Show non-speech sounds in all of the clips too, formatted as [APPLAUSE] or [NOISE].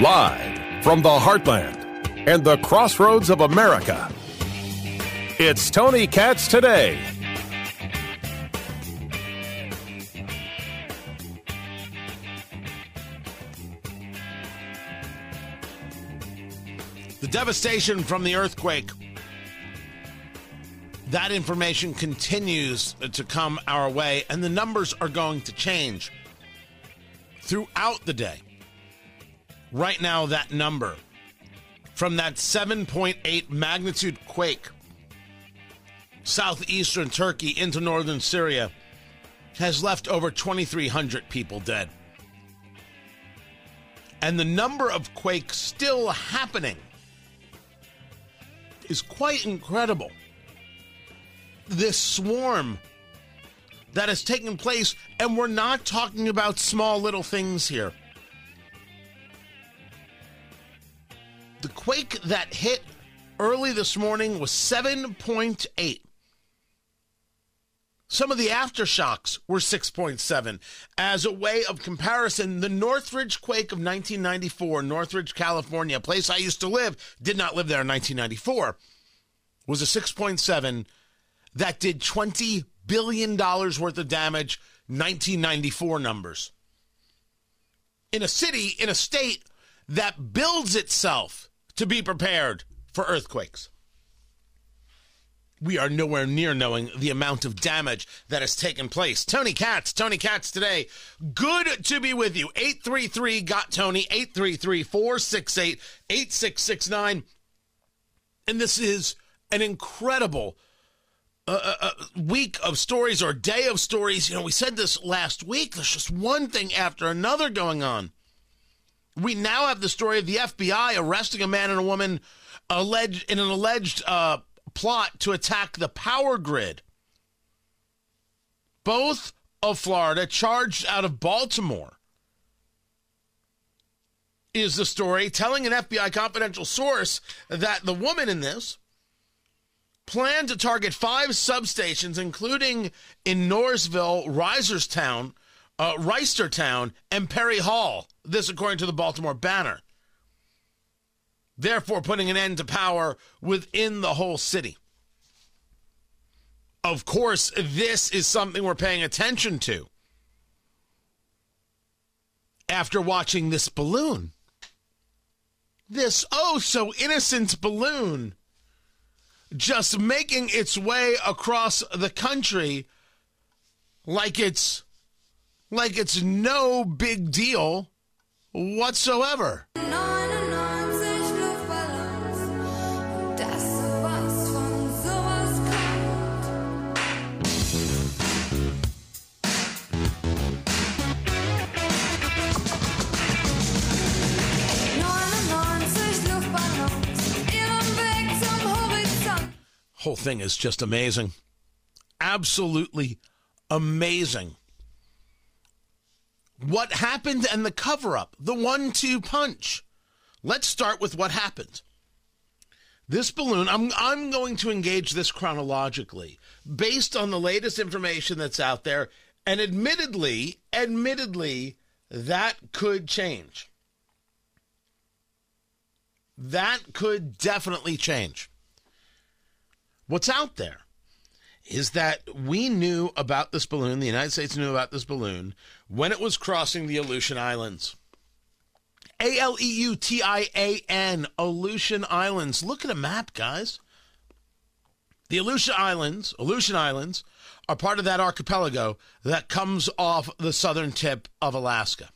Live from the heartland and the crossroads of America, it's Tony Katz today. The devastation from the earthquake. That information continues to come our way, and the numbers are going to change throughout the day. Right now, that number from that 7.8 magnitude quake southeastern Turkey into northern Syria has left over 2,300 people dead. And the number of quakes still happening is quite incredible. This swarm that has taken place, and we're not talking about small little things here. The quake that hit early this morning was 7.8. Some of the aftershocks were 6.7. As a way of comparison, the Northridge quake of 1994, Northridge, California, a place I used to live, did not live there in 1994, was a 6.7 that did $20 billion worth of damage, 1994 numbers. In a city, in a state that builds itself to be prepared for earthquakes. We are nowhere near knowing the amount of damage that has taken place. Tony Katz, Tony Katz today. Good to be with you. 833 got Tony, 833 468 8669. And this is an incredible uh, uh, week of stories or day of stories. You know, we said this last week. There's just one thing after another going on. We now have the story of the FBI arresting a man and a woman alleged in an alleged uh, plot to attack the power grid. Both of Florida charged out of Baltimore. Is the story telling an FBI confidential source that the woman in this planned to target five substations, including in Norrisville, Reisterstown, uh, and Perry Hall. This, according to the Baltimore Banner. Therefore, putting an end to power within the whole city. Of course, this is something we're paying attention to after watching this balloon. This oh so innocent balloon just making its way across the country like it's like it's no big deal whatsoever. Whole thing is just amazing. Absolutely amazing. What happened and the cover up, the one two punch. Let's start with what happened. This balloon, I'm, I'm going to engage this chronologically based on the latest information that's out there. And admittedly, admittedly, that could change. That could definitely change. What's out there is that we knew about this balloon, the United States knew about this balloon when it was crossing the Aleutian Islands. A L E U T I A N, Aleutian Islands. Look at a map, guys. The Aleutian Islands, Aleutian Islands, are part of that archipelago that comes off the southern tip of Alaska.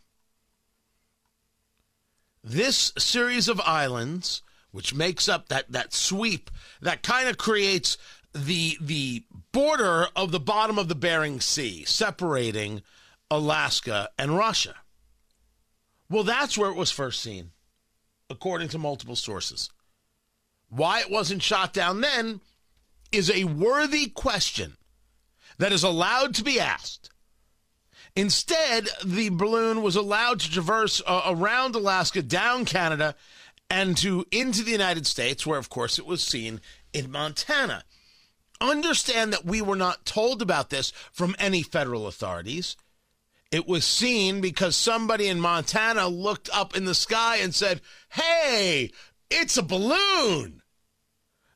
This series of islands which makes up that, that sweep that kind of creates the the border of the bottom of the Bering Sea, separating Alaska and Russia. Well, that's where it was first seen, according to multiple sources. Why it wasn't shot down then is a worthy question that is allowed to be asked. Instead, the balloon was allowed to traverse uh, around Alaska, down Canada, and to into the United States, where of course it was seen in Montana. Understand that we were not told about this from any federal authorities. It was seen because somebody in Montana looked up in the sky and said, Hey, it's a balloon.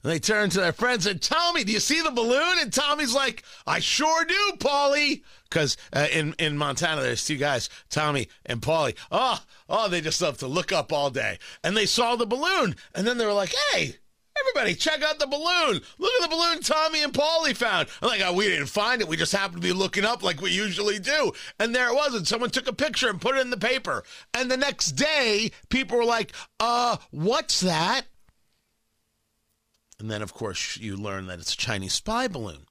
And they turned to their friends and said, Tommy, do you see the balloon? And Tommy's like, I sure do, Paulie. Because uh, in, in Montana, there's two guys, Tommy and Paulie. Oh, oh, they just love to look up all day. And they saw the balloon. And then they were like, hey, Everybody, check out the balloon. Look at the balloon Tommy and Paulie found. I'm like, oh, we didn't find it. We just happened to be looking up like we usually do. And there it was. And someone took a picture and put it in the paper. And the next day, people were like, uh, what's that? And then, of course, you learn that it's a Chinese spy balloon.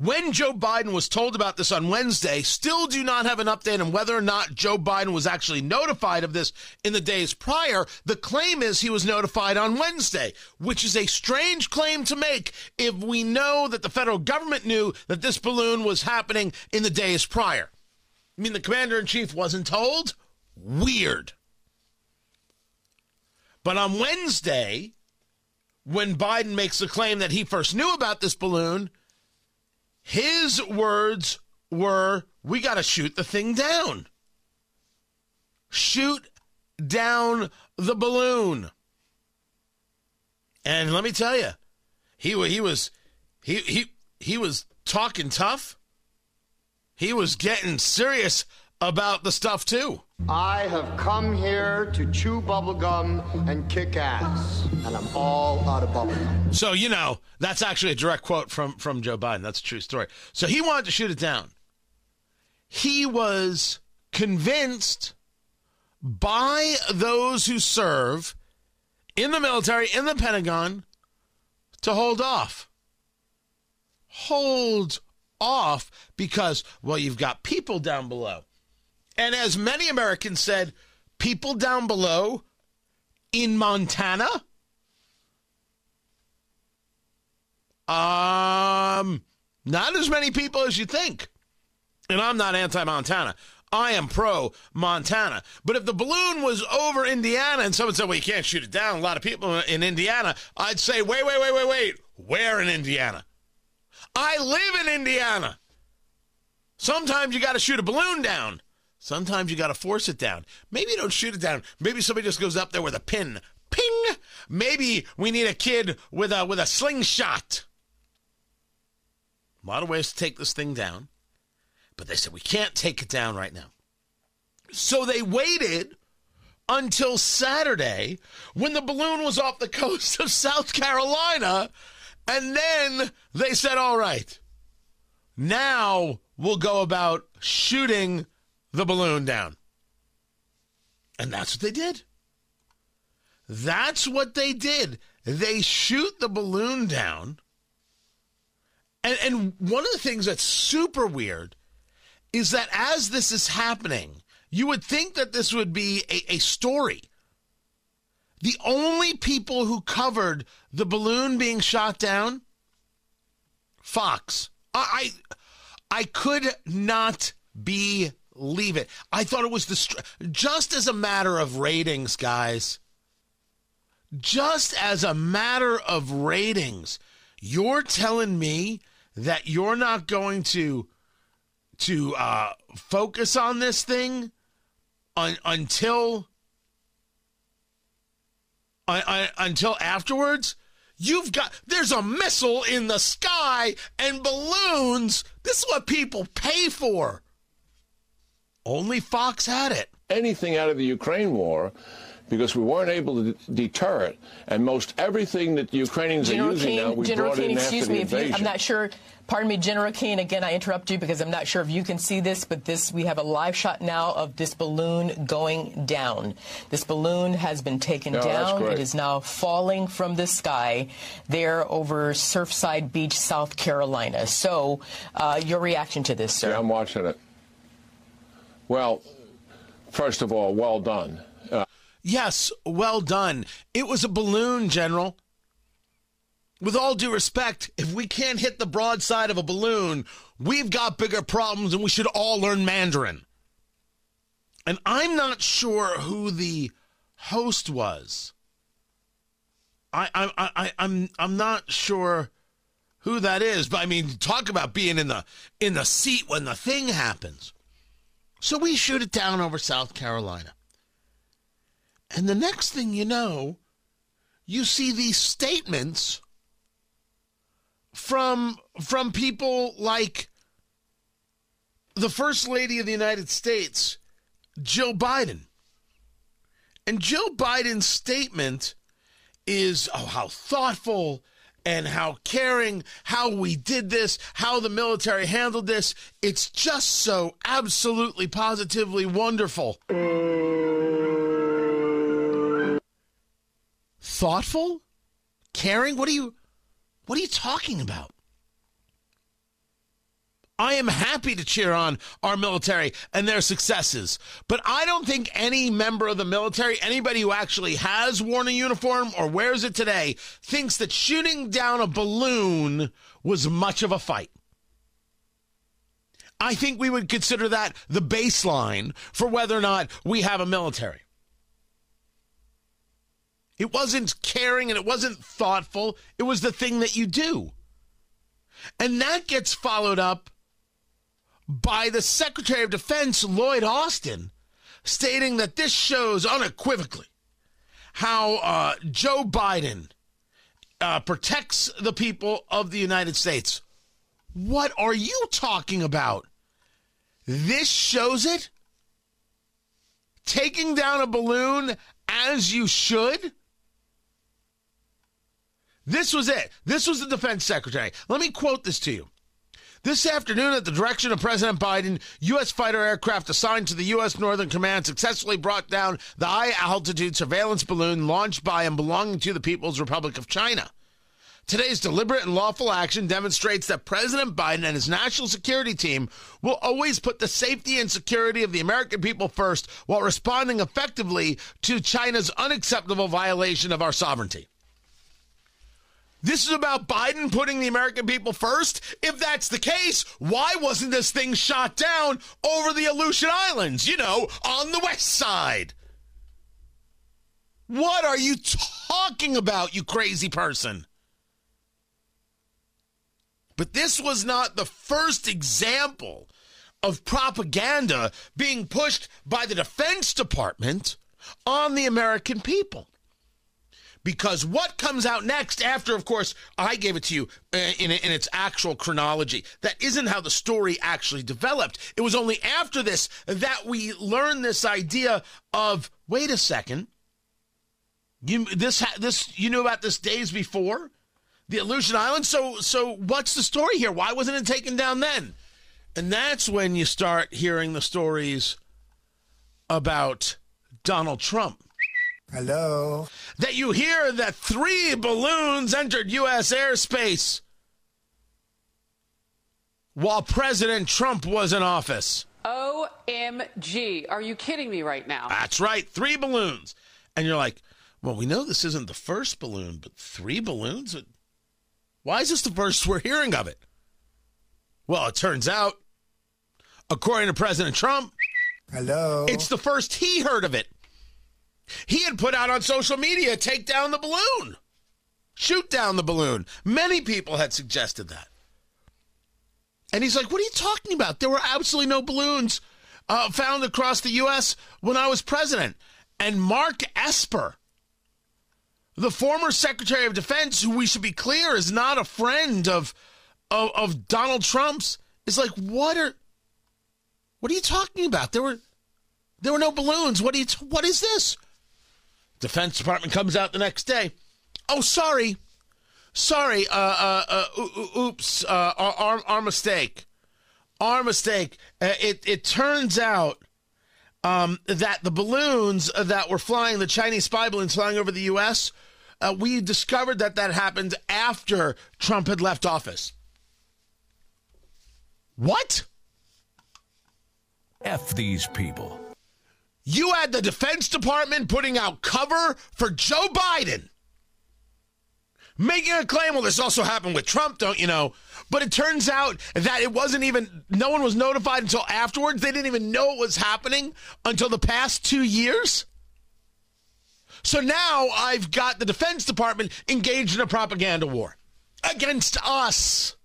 When Joe Biden was told about this on Wednesday, still do not have an update on whether or not Joe Biden was actually notified of this in the days prior. The claim is he was notified on Wednesday, which is a strange claim to make if we know that the federal government knew that this balloon was happening in the days prior. I mean, the commander in chief wasn't told? Weird. But on Wednesday, when Biden makes the claim that he first knew about this balloon, his words were, we got to shoot the thing down. Shoot down the balloon. And let me tell you, he he was he he he was talking tough. He was getting serious about the stuff too. I have come here to chew bubblegum and kick ass, and I'm all out of bubblegum. So, you know, that's actually a direct quote from, from Joe Biden. That's a true story. So he wanted to shoot it down. He was convinced by those who serve in the military, in the Pentagon, to hold off. Hold off because, well, you've got people down below and as many Americans said, people down below in Montana, um, not as many people as you think. And I'm not anti Montana. I am pro Montana. But if the balloon was over Indiana and someone said, well, you can't shoot it down, a lot of people in Indiana, I'd say, wait, wait, wait, wait, wait. Where in Indiana? I live in Indiana. Sometimes you got to shoot a balloon down. Sometimes you got to force it down. Maybe don't shoot it down. Maybe somebody just goes up there with a pin. Ping! Maybe we need a kid with a with a slingshot. A lot of ways to take this thing down. But they said we can't take it down right now. So they waited until Saturday when the balloon was off the coast of South Carolina. And then they said, all right, now we'll go about shooting the balloon down. And that's what they did. That's what they did. They shoot the balloon down. And, and one of the things that's super weird is that as this is happening, you would think that this would be a, a story. The only people who covered the balloon being shot down, Fox. I, I, I could not be leave it. I thought it was the str- just as a matter of ratings, guys. Just as a matter of ratings, you're telling me that you're not going to to uh, focus on this thing un- until until afterwards. You've got there's a missile in the sky and balloons. This is what people pay for. Only Fox had it. Anything out of the Ukraine war because we weren't able to deter it. And most everything that the Ukrainians General are using Keane, now, we General brought Keane, in excuse after me, the if you. I'm not sure. Pardon me, General Keane. Again, I interrupt you because I'm not sure if you can see this, but this we have a live shot now of this balloon going down. This balloon has been taken Oh, down. It is now falling from the sky there over Surfside Beach, South Carolina. So, uh, your reaction to this, sir? Yeah, I'm watching it. Well, first of all, well done. Uh, Yes, well done. It was a balloon, General. With all due respect, if we can't hit the broadside of a balloon, we've got bigger problems and we should all learn Mandarin. And I'm not sure who the host was. I, I, I, I'm, I'm not sure who that is, but I mean, talk about being in the in the seat when the thing happens. So we shoot it down over South Carolina. And the next thing you know, you see these statements from from people like the first lady of the United States, Jill Biden. And Jill Biden's statement is oh how thoughtful and how caring, how we did this, how the military handled this. It's just so absolutely positively wonderful. Thoughtful? Caring? What are you what are you talking about? I am happy to cheer on our military and their successes. But I don't think any member of the military, anybody who actually has worn a uniform or wears it today, thinks that shooting down a balloon was much of a fight. I think we would consider that the baseline for whether or not we have a military. It wasn't caring and it wasn't thoughtful. It was the thing that you do. And that gets followed up by the Secretary of Defense, Lloyd Austin, stating that this shows unequivocally how uh, Joe Biden uh, protects the people of the United States. What are you talking about? This shows it? Taking down a balloon as you should? This was it. This was the defense secretary. Let me quote this to you. This afternoon, at the direction of President Biden, U.S. fighter aircraft assigned to the U.S. Northern Command successfully brought down the high altitude surveillance balloon launched by and belonging to the People's Republic of China. Today's deliberate and lawful action demonstrates that President Biden and his national security team will always put the safety and security of the American people first while responding effectively to China's unacceptable violation of our sovereignty. This is about Biden putting the American people first? If that's the case, why wasn't this thing shot down over the Aleutian Islands, you know, on the west side? What are you talking about, you crazy person? But this was not the first example of propaganda being pushed by the Defense Department on the American people because what comes out next after of course i gave it to you uh, in, in, its actual chronology that isn't how the story actually developed it was only after this that we learned this idea of wait a second you this this you knew about this days before the Aleutian Islands. So so what's the story here? Why wasn't it taken down then? And that's when you start hearing the stories about Donald Trump. Hello. That you hear that three balloons entered U.S. airspace while President Trump was in office. OMG. Are you kidding me right now? That's right. Three balloons. And you're like, well, we know this isn't the first balloon, but three balloons? Why is this the first we're hearing of it? Well, it turns out, according to President Trump, hello, it's the first he heard of it. He had put out on social media, take down the balloon, shoot down the balloon. Many people had suggested that. And he's like, What are you talking about? There were absolutely no balloons uh, found across the U.S. when I was president. And Mark Esper, the former Secretary of Defense, who we should be clear is not a friend of, of, of Donald Trump's, is like, What are. What are you talking about? There were there were no balloons. What you what is this? Defense Department comes out the next day. Oh, sorry. Sorry. Uh, uh, uh, oops. Uh, our, our mistake. Our mistake. Uh, it, it turns out um, that the balloons that were flying, the Chinese spy balloons flying over the U.S., uh, we discovered that that happened after Trump had left office. What? F these people. You had the Defense Department putting out cover for Joe Biden. Making a claim, well, this also happened with Trump, don't you know? But it turns out that it wasn't even, no one was notified until afterwards. They didn't even know it was happening until the past two years. So now I've got the Defense Department engaged in a propaganda war against us.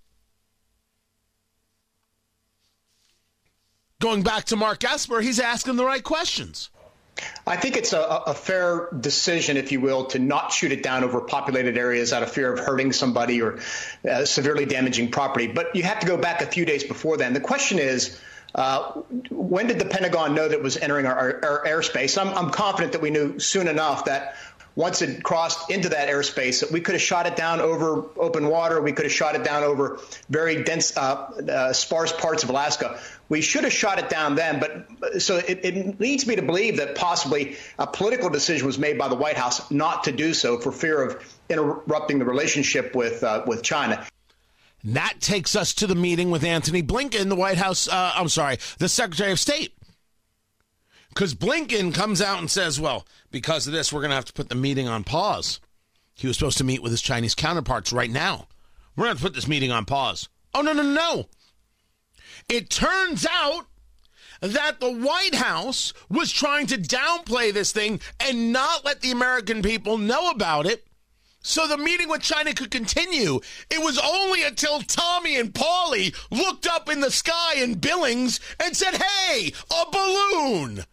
Going back to Mark Esper, he's asking the right questions. I think it's a, a, fair decision, if you will, to not shoot it down over populated areas out of fear of hurting somebody or uh, severely damaging property. But you have to go back a few days before then. The question is, uh, when did the Pentagon know that it was entering our, our, our airspace? I'm, I'm confident that we knew soon enough that once it crossed into that airspace, we could have shot it down over open water. We could have shot it down over very dense, uh, uh, sparse parts of Alaska. We should have shot it down then, but so it, it, leads me to believe that possibly a political decision was made by the White House not to do so for fear of interrupting the relationship with uh, with China. That takes us to the meeting with Antony Blinken, the White House. Uh, I'm sorry, the Secretary of State. Because Blinken comes out and says, well, because of this, we're going to have to put the meeting on pause. He was supposed to meet with his Chinese counterparts right now. We're going to put this meeting on pause. Oh, no, no, no. It turns out that the White House was trying to downplay this thing and not let the American people know about it so the meeting with China could continue. It was only until Tommy and Paulie looked up in the sky in Billings and said, Hey, a balloon!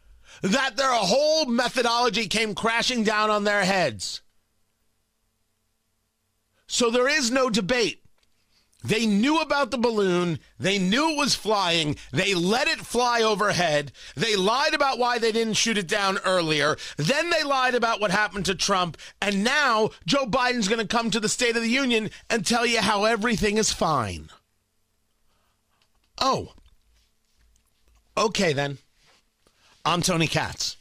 That their whole methodology came crashing down on their heads. So there is no debate. They knew about the balloon. They knew it was flying. They let it fly overhead. They lied about why they didn't shoot it down earlier. Then they lied about what happened to Trump. And now Joe Biden's going to come to the State of the Union and tell you how everything is fine. Oh. Okay, then. I'm Tony Katz.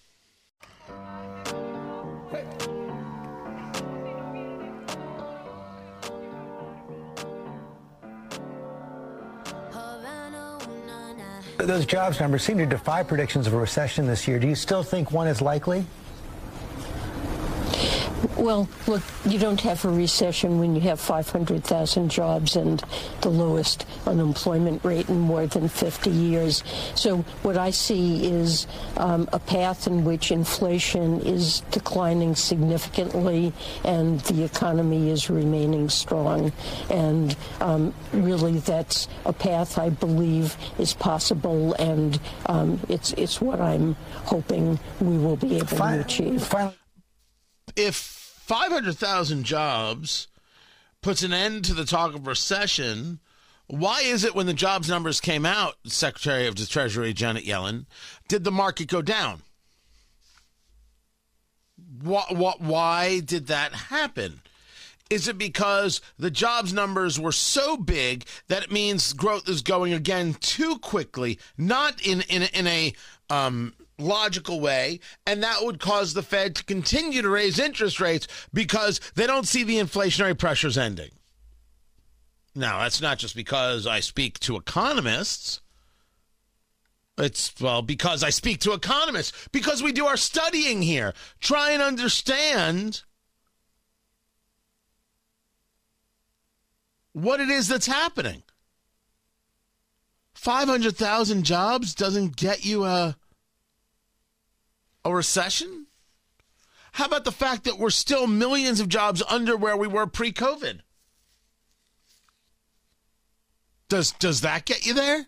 Those jobs numbers seem to defy predictions of a recession this year. Do you still think one is likely? Well, look, you don't have a recession when you have 500,000 jobs and the lowest unemployment rate in more than 50 years. So what I see is um, a path in which inflation is declining significantly and the economy is remaining strong. And um, really, that's a path I believe is possible, and um, it's it's what I'm hoping we will be able to achieve. If 500,000 jobs puts an end to the talk of recession. Why is it when the jobs numbers came out, Secretary of the Treasury Janet Yellen, did the market go down? What, what, why did that happen? Is it because the jobs numbers were so big that it means growth is going again too quickly, not in, in, in a um, logical way, and that would cause the Fed to continue to raise interest rates because they don't see the inflationary pressures ending. Now, that's not just because I speak to economists. It's, well, because I speak to economists, because we do our studying here, try and understand what it is that's happening. 500,000 jobs doesn't get you a a recession? How about the fact that we're still millions of jobs under where we were pre COVID? Does, does that get you there?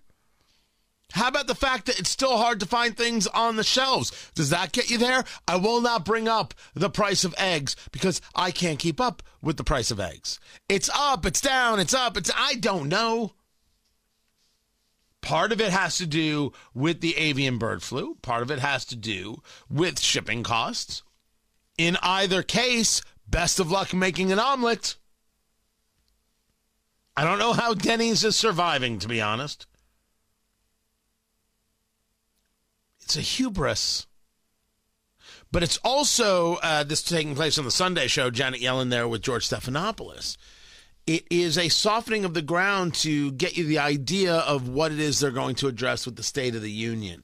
How about the fact that it's still hard to find things on the shelves? Does that get you there? I will not bring up the price of eggs because I can't keep up with the price of eggs. It's up, it's down, it's up, it's I don't know. Part of it has to do with the avian bird flu. Part of it has to do with shipping costs. In either case, best of luck making an omelet. I don't know how Denny's is surviving, to be honest. It's a hubris. But it's also uh, this taking place on the Sunday show, Janet Yellen there with George Stephanopoulos it is a softening of the ground to get you the idea of what it is they're going to address with the State of the Union.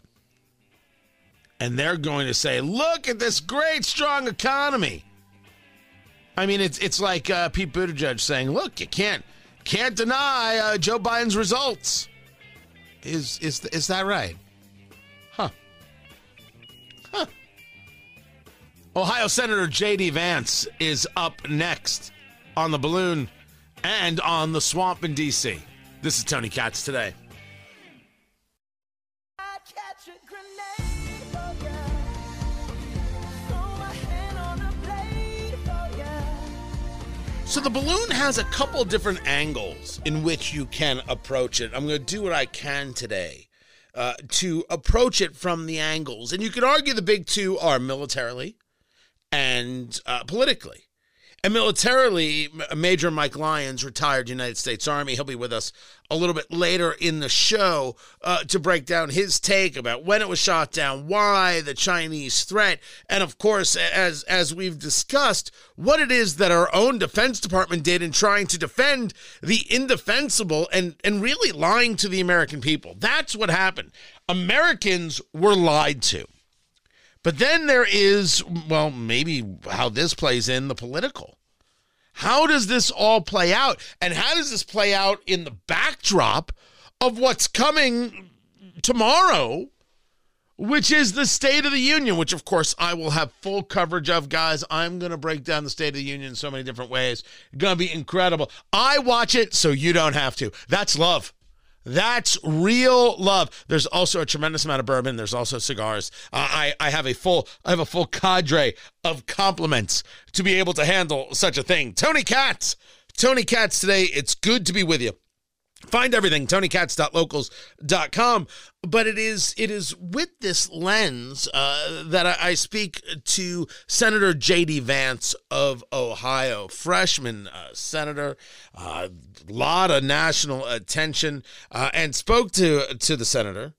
And they're going to say, look at this great, strong economy. I mean, it's it's like uh, Pete Buttigieg saying, "Look, you can't can't deny uh, Joe Biden's results." Is is is that right? Huh? Huh? Ohio Senator J.D. Vance is up next on the balloon and on the swamp in D.C. This is Tony Katz today. So the balloon has a couple different angles in which you can approach it. I'm going to do what I can today uh, to approach it from the angles. And you could argue the big two are militarily and uh, politically. And militarily, Major Mike Lyons, retired United States Army, he'll be with us a little bit later in the show uh, to break down his take about when it was shot down, why the Chinese threat, and of course, as as we've discussed, what it is that our own Defense Department did in trying to defend the indefensible and and really lying to the American people. That's what happened. Americans were lied to. But then there is, well, maybe how this plays in the political. How does this all play out? And how does this play out in the backdrop of what's coming tomorrow, which is the State of the Union, which, of course, I will have full coverage of, guys. I'm going to break down the State of the Union in so many different ways. Going to be incredible. I watch it so you don't have to. That's love. That's real love. There's also a tremendous amount of bourbon. There's also cigars. Uh, I I have a full I have a full cadre of compliments to be able to handle such a thing. Tony Katz, Tony Katz today. It's good to be with you. Find everything tonykatz.locals.com. But it is it is with this lens uh, that I, I, speak to Senator J.D. Vance of Ohio, freshman uh, senator, a uh, lot of national attention, uh, and spoke to to the senator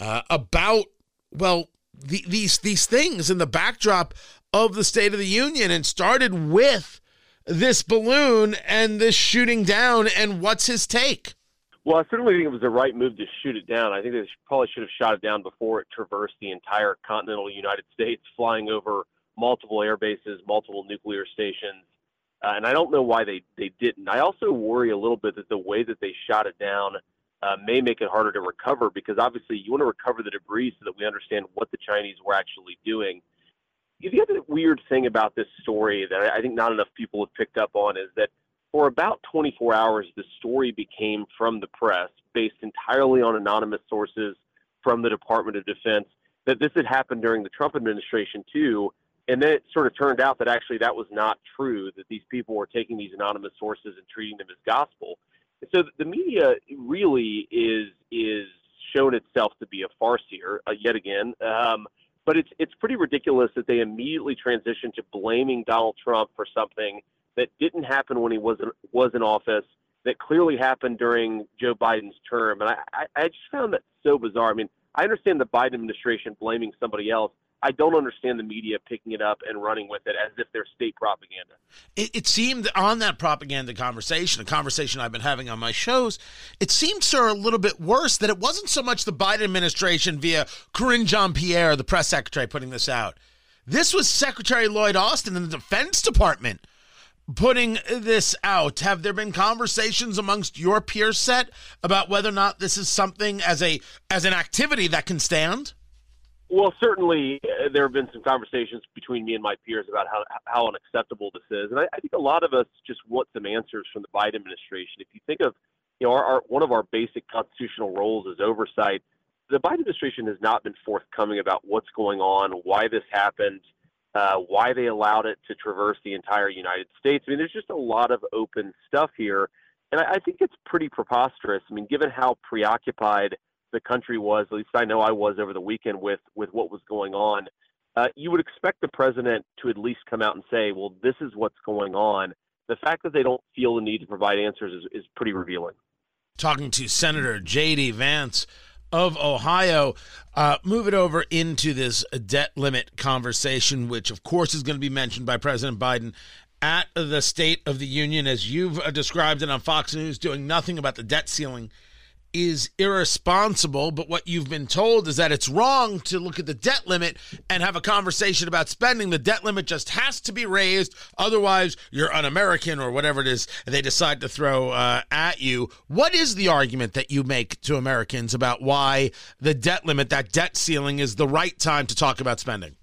uh, about well the, these these things in the backdrop of the State of the Union, and started with this balloon and this shooting down, and what's his take? Well, I certainly think it was the right move to shoot it down. I think they probably should have shot it down before it traversed the entire continental United States, flying over multiple air bases, multiple nuclear stations. Uh, and I don't know why they, they didn't. I also worry a little bit that the way that they shot it down uh, may make it harder to recover because obviously you want to recover the debris so that we understand what the Chinese were actually doing the other weird thing about this story that I think not enough people have picked up on is that for about 24 hours, the story became from the press, based entirely on anonymous sources from the Department of Defense, that this had happened during the Trump administration too. And then it sort of turned out that actually that was not true, that these people were taking these anonymous sources and treating them as gospel. So the media really is is shown itself to be a farce here, uh, yet again. Um, but it's it's pretty ridiculous that they immediately transitioned to blaming Donald Trump for something that didn't happen when he was in, was in office, that clearly happened during Joe Biden's term, and I, I, I just found that so bizarre. I mean, I understand the Biden administration blaming somebody else, I don't understand the media picking it up and running with it as if they're state propaganda. It, it, seemed on that propaganda conversation, a conversation I've been having on my shows, it seemed, sir, a little bit worse that it wasn't so much the Biden administration via Karine Jean Pierre, the press secretary, putting this out. This was Secretary Lloyd Austin in the Defense Department putting this out. Have there been conversations amongst your peer set about whether or not this is something as a as an activity that can stand? Well, certainly uh, there have been some conversations between me and my peers about how how unacceptable this is, and I, I think a lot of us just want some answers from the Biden administration. If you think of, you know, our, our one of our basic constitutional roles is oversight. The Biden administration has not been forthcoming about what's going on, why this happened, uh, why they allowed it to traverse the entire United States. I mean, there's just a lot of open stuff here, and I, I think it's pretty preposterous. I mean, given how preoccupied the country was, at least I know I was over the weekend with with what was going on. Uh, you would expect the president to at least come out and say, "Well, this is what's going on." The fact that they don't feel the need to provide answers is, is pretty revealing. Talking to Senator J.D. Vance of Ohio, uh, move it over into this debt limit conversation, which of course is going to be mentioned by President Biden at the State of the Union, as you've uh, described it on Fox News, doing nothing about the debt ceiling is irresponsible, but what you've been told is that it's wrong to look at the debt limit and have a conversation about spending. The debt limit just has to be raised. Otherwise, you're un American or whatever it is they decide to throw uh, at you. What is the argument that you make to Americans about why the debt limit, that debt ceiling, is the right time to talk about spending?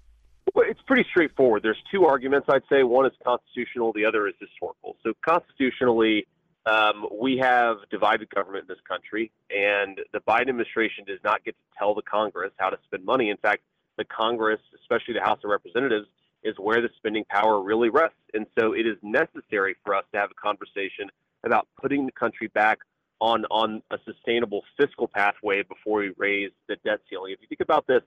Well, it's pretty straightforward. There's two arguments, I'd say. One is constitutional, the other is historical. So, constitutionally, Um, we have divided government in this country, and the Biden administration does not get to tell the Congress how to spend money. In fact, the Congress, especially the House of Representatives, is where the spending power really rests. And so it is necessary for us to have a conversation about putting the country back on, on a sustainable fiscal pathway before we raise the debt ceiling. If you think about this,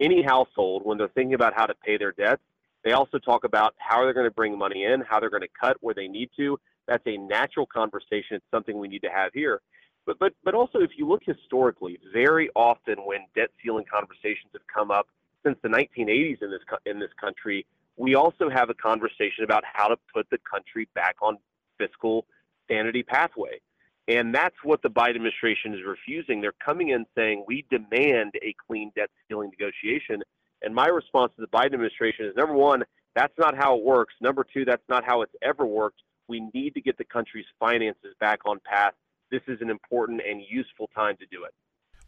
any household, when they're thinking about how to pay their debts, they also talk about how they're going to bring money in, how they're going to cut where they need to. That's a natural conversation. It's something we need to have here. But, but, but also, if you look historically, very often when debt ceiling conversations have come up since the 1980s in this in this country, we also have a conversation about how to put the country back on fiscal sanity pathway. And that's what the Biden administration is refusing. They're coming in saying, we demand a clean debt ceiling negotiation. And my response to the Biden administration is number one, that's not how it works. Number two, that's not how it's ever worked. We need to get the country's finances back on path. This is an important and useful time to do it.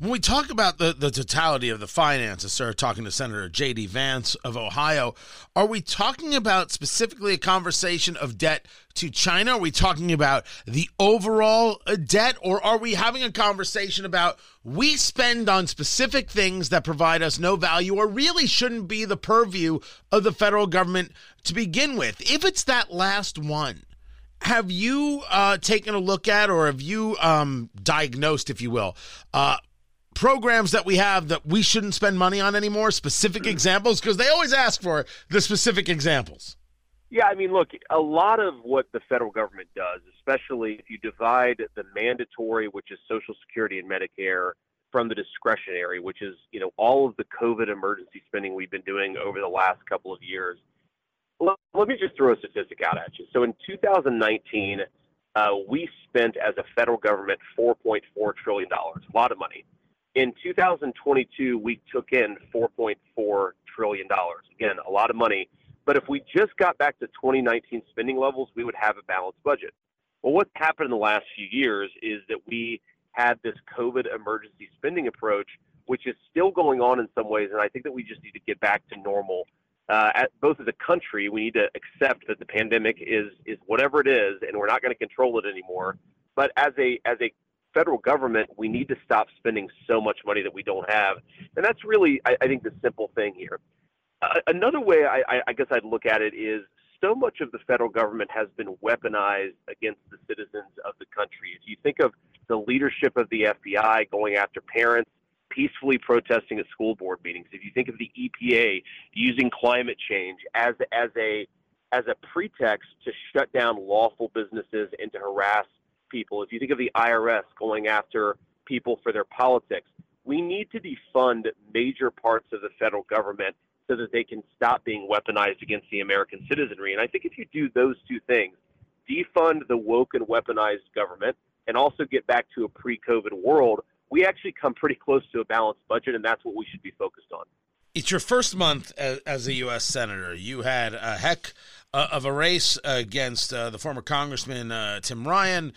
When we talk about the, the totality of the finances, sir, talking to Senator J.D. Vance of Ohio, are we talking about specifically a conversation of debt to China? Are we talking about the overall uh, debt? Or are we having a conversation about we spend on specific things that provide us no value or really shouldn't be the purview of the federal government to begin with? If it's that last one, have you uh, taken a look at or have you um, diagnosed, if you will, uh, programs that we have that we shouldn't spend money on anymore? Specific examples? Because they always ask for the specific examples. Yeah, I mean, look, a lot of what the federal government does, especially if you divide the mandatory, which is Social Security and Medicare, from the discretionary, which is you know all of the COVID emergency spending we've been doing over the last couple of years. Let, me just throw a statistic out at you. So in 2019, uh, we spent as a federal government 4.4 trillion dollars, a lot of money. In 2022, we took in 4.4 trillion dollars. Again, a lot of money. But if we just got back to 2019 spending levels, we would have a balanced budget. Well, what's happened in the last few years is that we had this COVID emergency spending approach, which is still going on in some ways, and I think that we just need to get back to normal. Uh, at both as a country, we need to accept that the pandemic is is whatever it is, and we're not going to control it anymore. But as a as a federal government, we need to stop spending so much money that we don't have. And that's really, I, I think, the simple thing here. Uh, another way I, I guess I'd look at it is so much of the federal government has been weaponized against the citizens of the country. If you think of the leadership of the FBI going after parents, peacefully protesting at school board meetings, if you think of the EPA using climate change as as a as a pretext to shut down lawful businesses and to harass people, if you think of the IRS going after people for their politics, we need to defund major parts of the federal government so that they can stop being weaponized against the American citizenry. And I think if you do those two things, defund the woke and weaponized government, and also get back to a pre COVID world, we actually come pretty close to a balanced budget, and that's what we should be focused on. It's your first month as, a U.S. Senator. You had a heck uh, of a race against uh, the former Congressman uh, Tim Ryan.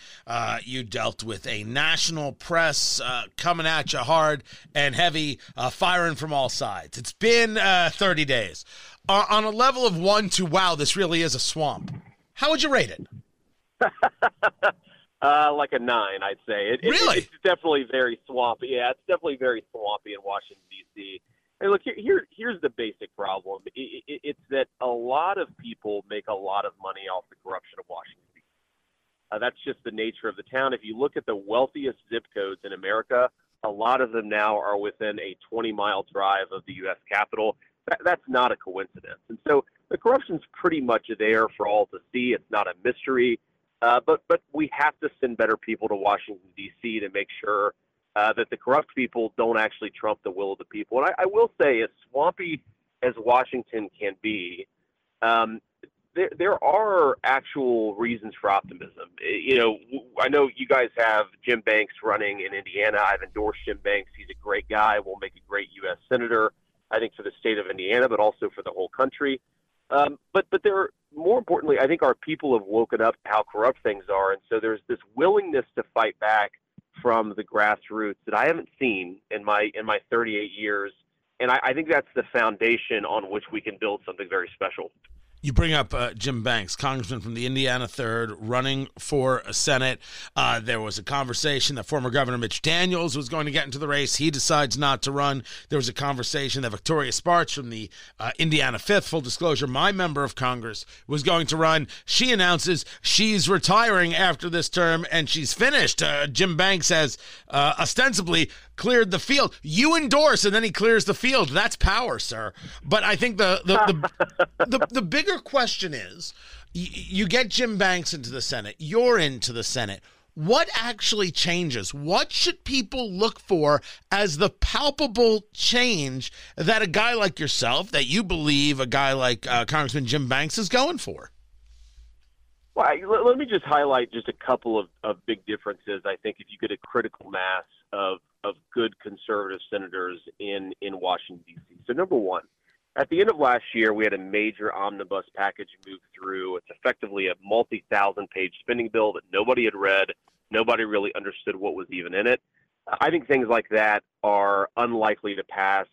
You dealt with a national press coming at you hard and heavy, firing from all sides. It's been 30 days. on a level of one to wow, this really is a swamp. How would you rate it? [LAUGHS] like a nine, I'd say. It, really? It, it's definitely very swampy. Yeah, it's definitely very swampy in Washington, D.C. Hey, look here, here. Here's the basic problem. It, it, it's that a lot of people make a lot of money off the corruption of Washington. Uh, that's just the nature of the town. If you look at the wealthiest zip codes in America, a lot of them now are within a 20 mile drive of the U.S. Capitol. That, that's not a coincidence. And so the corruption's pretty much there for all to see. It's not a mystery. Uh, but but we have to send better people to Washington D.C. to make sure uh, that the corrupt people don't actually trump the will of the people. And I, I will say, as swampy as Washington can be, um, there, there are actual reasons for optimism. You know, I know you guys have Jim Banks running in Indiana. I've endorsed Jim Banks. He's a great guy. Will make a great U.S. senator. I think for the state of Indiana, but also for the whole country. Um, but but there, more importantly, I think our people have woken up to how corrupt things are, and so there's this willingness to fight back from the grassroots that I haven't seen in my in my 38 years, and I, I think that's the foundation on which we can build something very special. You bring up uh, Jim Banks, congressman from the Indiana 3rd, running for a Senate. Uh, there was a conversation that former Governor Mitch Daniels was going to get into the race. He decides not to run. There was a conversation that Victoria Spartz from the uh, Indiana 5th, full disclosure, my member of Congress, was going to run. She announces she's retiring after this term and she's finished. Uh, Jim Banks has uh, ostensibly cleared the field. You endorse, and then he clears the field. That's power, sir. But I think the the the, [LAUGHS] the, the bigger question is, y- you get Jim Banks into the Senate. You're into the Senate. What actually changes? What should people look for as the palpable change that a guy like yourself, that you believe a guy like uh, Congressman Jim Banks is going for? Well, I, let, let me just highlight just a couple of, of big differences. I think if you get a critical mass of of good conservative senators in in Washington D.C. So number one, at the end of last year, we had a major omnibus package move through. It's effectively a multi-thousand page spending bill that nobody had read. Nobody really understood what was even in it. I think things like that are unlikely to pass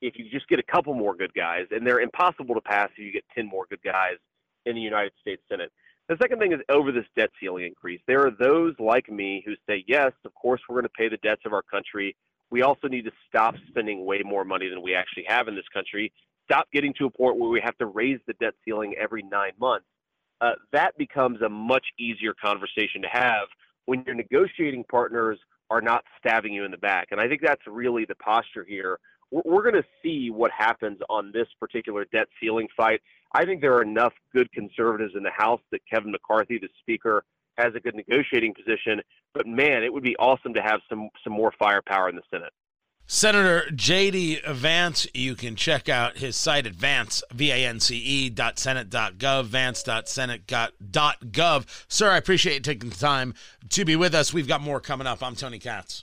if you just get a couple more good guys, and they're impossible to pass if you get 10 more good guys in the United States Senate. The second thing is over this debt ceiling increase. There are those like me who say, yes, of course, we're going to pay the debts of our country. We also need to stop spending way more money than we actually have in this country. Stop getting to a point where we have to raise the debt ceiling every nine months. Uh, that becomes a much easier conversation to have when your negotiating partners are not stabbing you in the back. And I think that's really the posture here. We're, we're going to see what happens on this particular debt ceiling fight. I think there are enough good conservatives in the House that Kevin McCarthy, the Speaker, has a good negotiating position. But man, it would be awesome to have some some more firepower in the Senate. Senator J.D. Vance, you can check out his site at Vance, V-A-N-C-E dot Senate dot gov, Vance dot Senate dot gov. Sir, I appreciate you taking the time to be with us. We've got more coming up. I'm Tony Katz.